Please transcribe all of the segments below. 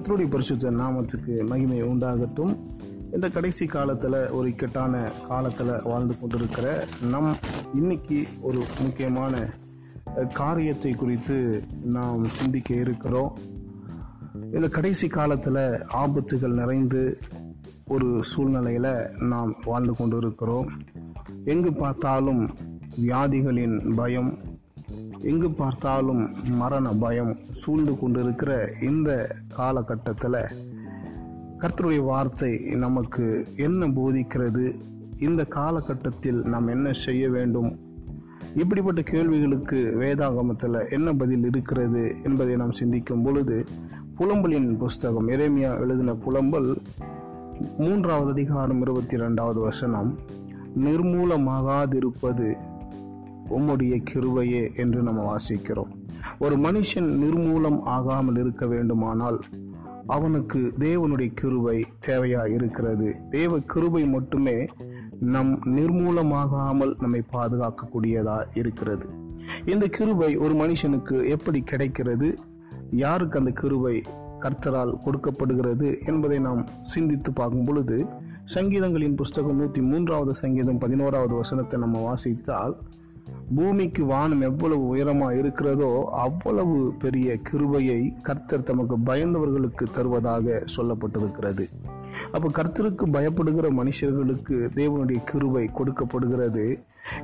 கத்தருடைய பரிசுத்த நாமத்துக்கு மகிமை உண்டாகட்டும். இந்த கடைசி காலத்தில் ஒரு இக்கட்டான காலத்தில் வாழ்ந்து கொண்டிருக்கிற நம் இன்னைக்கு ஒரு முக்கியமான காரியத்தை குறித்து நாம் சிந்திக்க இருக்கிறோம். இந்த கடைசி காலத்தில் ஆபத்துகள் நிறைந்து ஒரு சூழ்நிலையில் நாம் வாழ்ந்து கொண்டு இருக்கிறோம் எங்கு பார்த்தாலும் வியாதிகளின் பயம் எங்கு பார்த்தாலும் மரண பயம் சூழ்ந்து கொண்டிருக்கிற இந்த காலகட்டத்தில் கர்த்தருடைய வார்த்தை நமக்கு என்ன போதிக்கிறது? இந்த காலகட்டத்தில் நாம் என்ன செய்ய வேண்டும்? இப்படிப்பட்ட கேள்விகளுக்கு வேதாகமத்தில் என்ன பதில் இருக்கிறது என்பதை நாம் சிந்திக்கும் பொழுது புலம்பலின் புஸ்தகம் இறைமையா எழுதின புலம்பல் மூன்றாவது அதிகாரம் இருபத்தி ரெண்டாவது வசனம் நிர்மூலமாகாதிருப்பது உம்முடைய கிருவையே என்று நம்ம வாசிக்கிறோம். ஒரு மனுஷன் நிர்மூலம் ஆகாமல் இருக்க வேண்டுமானால் அவனுக்கு தேவனுடைய கிருவை தேவையா இருக்கிறது. தேவ கிருவை மட்டுமே நம் நிர்மூலமாகாமல் நம்மை பாதுகாக்கக்கூடியதா இருக்கிறது. இந்த கிருவை ஒரு மனுஷனுக்கு எப்படி கிடைக்கிறது? யாருக்கு அந்த கிருவை கர்த்தரால் கொடுக்கப்படுகிறது என்பதை நாம் சிந்தித்து பார்க்கும் பொழுது சங்கீதங்களின் புஸ்தகம் நூற்றி மூன்றாவது சங்கீதம் பதினோராவது வசனத்தை நம்ம வாசித்தால் பூமிக்கு வானம் எவ்வளவு உயரமாக இருக்கிறதோ அவ்வளவு பெரிய கிருபையை கர்த்தர் தமக்கு பயந்தவர்களுக்கு தருவதாக சொல்லப்பட்டிருக்கிறது. அப்போ கர்த்தருக்கு பயப்படுகிற மனுஷர்களுக்கு தேவனுடைய கிருபை கொடுக்கப்படுகிறது.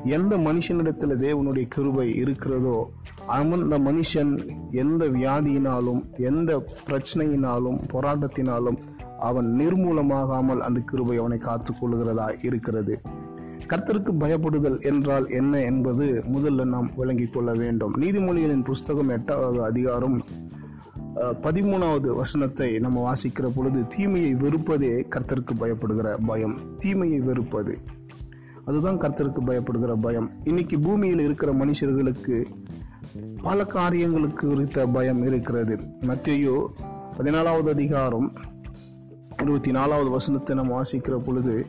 எந்த மனுஷனிடத்தில் தேவனுடைய கிருபை இருக்கிறதோ அந்த மனுஷன் எந்த வியாதியினாலும் எந்த பிரச்சனையினாலும் போராட்டத்தினாலும் அவன் நிர்மூலமாகாமல் அந்த கிருபை அவனை காத்துக்கொள்கிறதா இருக்கிறது. கர்த்தருக்கு பயப்படுதல் என்றால் என்ன என்பது முதல்ல நாம் விளங்கிக் கொள்ள வேண்டும். நீதிமொழிகளின் புஸ்தகம் எட்டாவது அதிகாரம் பதிமூணாவது வசனத்தை நம்ம வாசிக்கிற பொழுது தீமையை வெறுப்பதே கர்த்தருக்கு பயப்படுகிற பயம். தீமையை வெறுப்பது. அதுதான் கர்த்தருக்கு பயப்படுகிற பயம். இன்னைக்கு பூமியில் இருக்கிற மனுஷர்களுக்கு பல காரியங்களுக்கு குறித்த பயம் இருக்கிறது. மத்தியோ பதினாலாவது அதிகாரம் இருபத்தி நாலாவது வசனத்தை நம்ம வாசிக்கிற பொழுது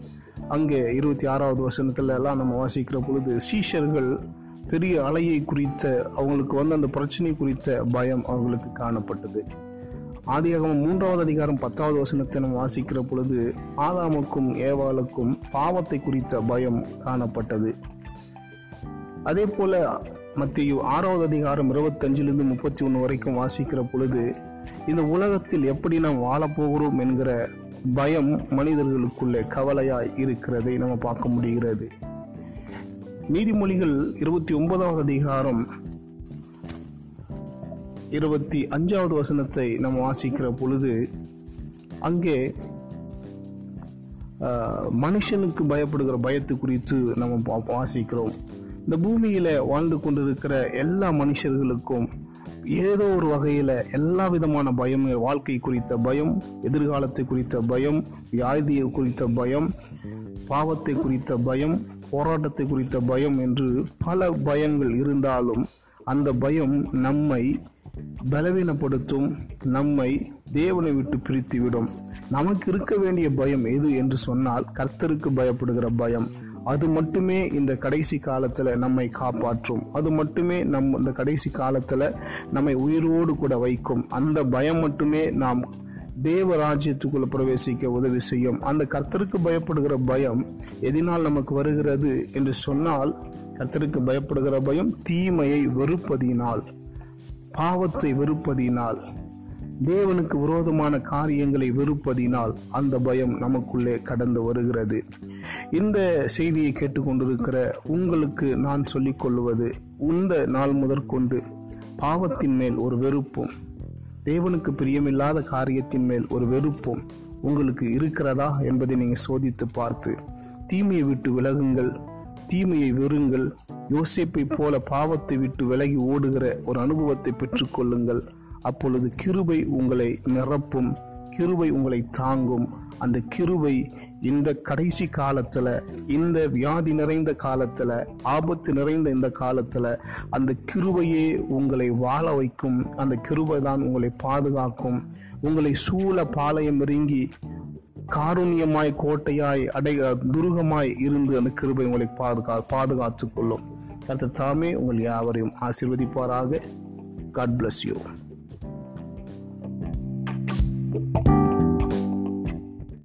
அங்கே இருபத்தி ஆறாவது வசனத்துல எல்லாம் நம்ம வாசிக்கிற பொழுது சீஷர்கள் பெரிய அலையை குறித்த அவங்களுக்கு வந்து அந்த பிரச்சனை குறித்த பயம் அவங்களுக்கு காணப்பட்டது. ஆதியாகமம் மூன்றாவது அதிகாரம் பத்தாவது வசனத்தை நம்ம வாசிக்கிற பொழுது ஆதாமுக்கும் ஏவாளுக்கும் பாவத்தை குறித்த பயம் காணப்பட்டது. அதே போல மத்திய ஆறாவது அதிகாரம் இருபத்தஞ்சிலிருந்து முப்பத்தி ஒன்று வரைக்கும் வாசிக்கிற பொழுது இந்த உலகத்தில் எப்படி நாம் வாழப்போகிறோம் என்கிற பயம் மனிதர்களுக்குள்ளே கவலையாய் இருக்கிறதை நம்ம பார்க்க முடிகிறது. நீதிமொழிகள் இருபத்தி ஒன்பதாவது அதிகாரம் இருபத்தி அஞ்சாவது வசனத்தை நம்ம வாசிக்கிற பொழுது அங்கே ஆஹ், மனுஷனுக்கு பயப்படுகிற பயத்து குறித்து நம்ம பா- வாசிக்கிறோம். இந்த பூமியில வாழ்ந்து கொண்டிருக்கிற எல்லா மனுஷர்களுக்கும் ஏதோ ஒரு வகையில் எல்லா விதமான பயம் வாழ்க்கை குறித்த பயம் எதிர்காலத்தை குறித்த பயம் வியாதியை குறித்த பயம் பாவத்தை குறித்த பயம் போராட்டத்தை குறித்த பயம் என்று பல பயங்கள் இருந்தாலும் அந்த பயம் நம்மை பலவீனப்படுத்தும் நம்மை தேவனை விட்டு பிரித்துவிடும். நமக்கு இருக்க வேண்டிய பயம் எது என்று சொன்னால் கர்த்தருக்கு பயப்படுகிற பயம். அது மட்டுமே இந்த கடைசி காலத்தில் நம்மை காப்பாற்றும். அது மட்டுமே நம் இந்த கடைசி காலத்தில் நம்மை உயிரோடு கூட வைக்கும். அந்த பயம் மட்டுமே நாம் தேவ ராஜ்யத்துக்குள்ள பிரவேசிக்க உதவி செய்யும். அந்த கர்த்தருக்கு பயப்படுகிற பயம் எதனால் நமக்கு வருகிறது என்று சொன்னால் கர்த்தருக்கு பயப்படுகிற பயம் தீமையை வெறுப்பதினால். பாவத்தை வெறுப்பதினால் தேவனுக்கு விரோதமான காரியங்களை வெறுப்பதினால் அந்த பயம் நமக்குள்ளே கடந்து வருகிறது. இந்த செய்தியை கேட்டுக்கொண்டிருக்கிற உங்களுக்கு நான் சொல்லிக்கொள்வது இந்த நாள் முதற்கொண்டு பாவத்தின் மேல் ஒரு வெறுப்பும் தேவனுக்கு பிரியமில்லாத காரியத்தின் மேல் ஒரு வெறுப்பும் உங்களுக்கு இருக்கிறதா என்பதை நீங்கள் சோதித்து பார்த்து தீமையை விட்டு விலகுங்கள் தீமையை வெறுங்கள் யோசிப்பை போல பாவத்தை விட்டு விலகி ஓடுகிற ஒரு அனுபவத்தை பெற்றுக்கொள்ளுங்கள். அப்பொழுது கிருபை உங்களை நிரப்பும் கிருபை உங்களை தாங்கும். அந்த கிருபை இந்த கடைசி காலத்துல இந்த வியாதி நிறைந்த காலத்துல ஆபத்து நிறைந்த இந்த காலத்துல அந்த கிருபையே உங்களை வாழ வைக்கும். அந்த கிருபை தான் உங்களை பாதுகாக்கும். உங்களை சூழ பாளையம் இறங்கி காருண்யமாய் கோட்டையாய் அடை துருகமாய் இருந்து அந்த கிருபை உங்களை பாதுகா பாதுகாத்துக் கொள்ளும் கர்த்தர் தாமே உங்கள் யாவரையும் ஆசிர்வதிப்பாராக. God bless you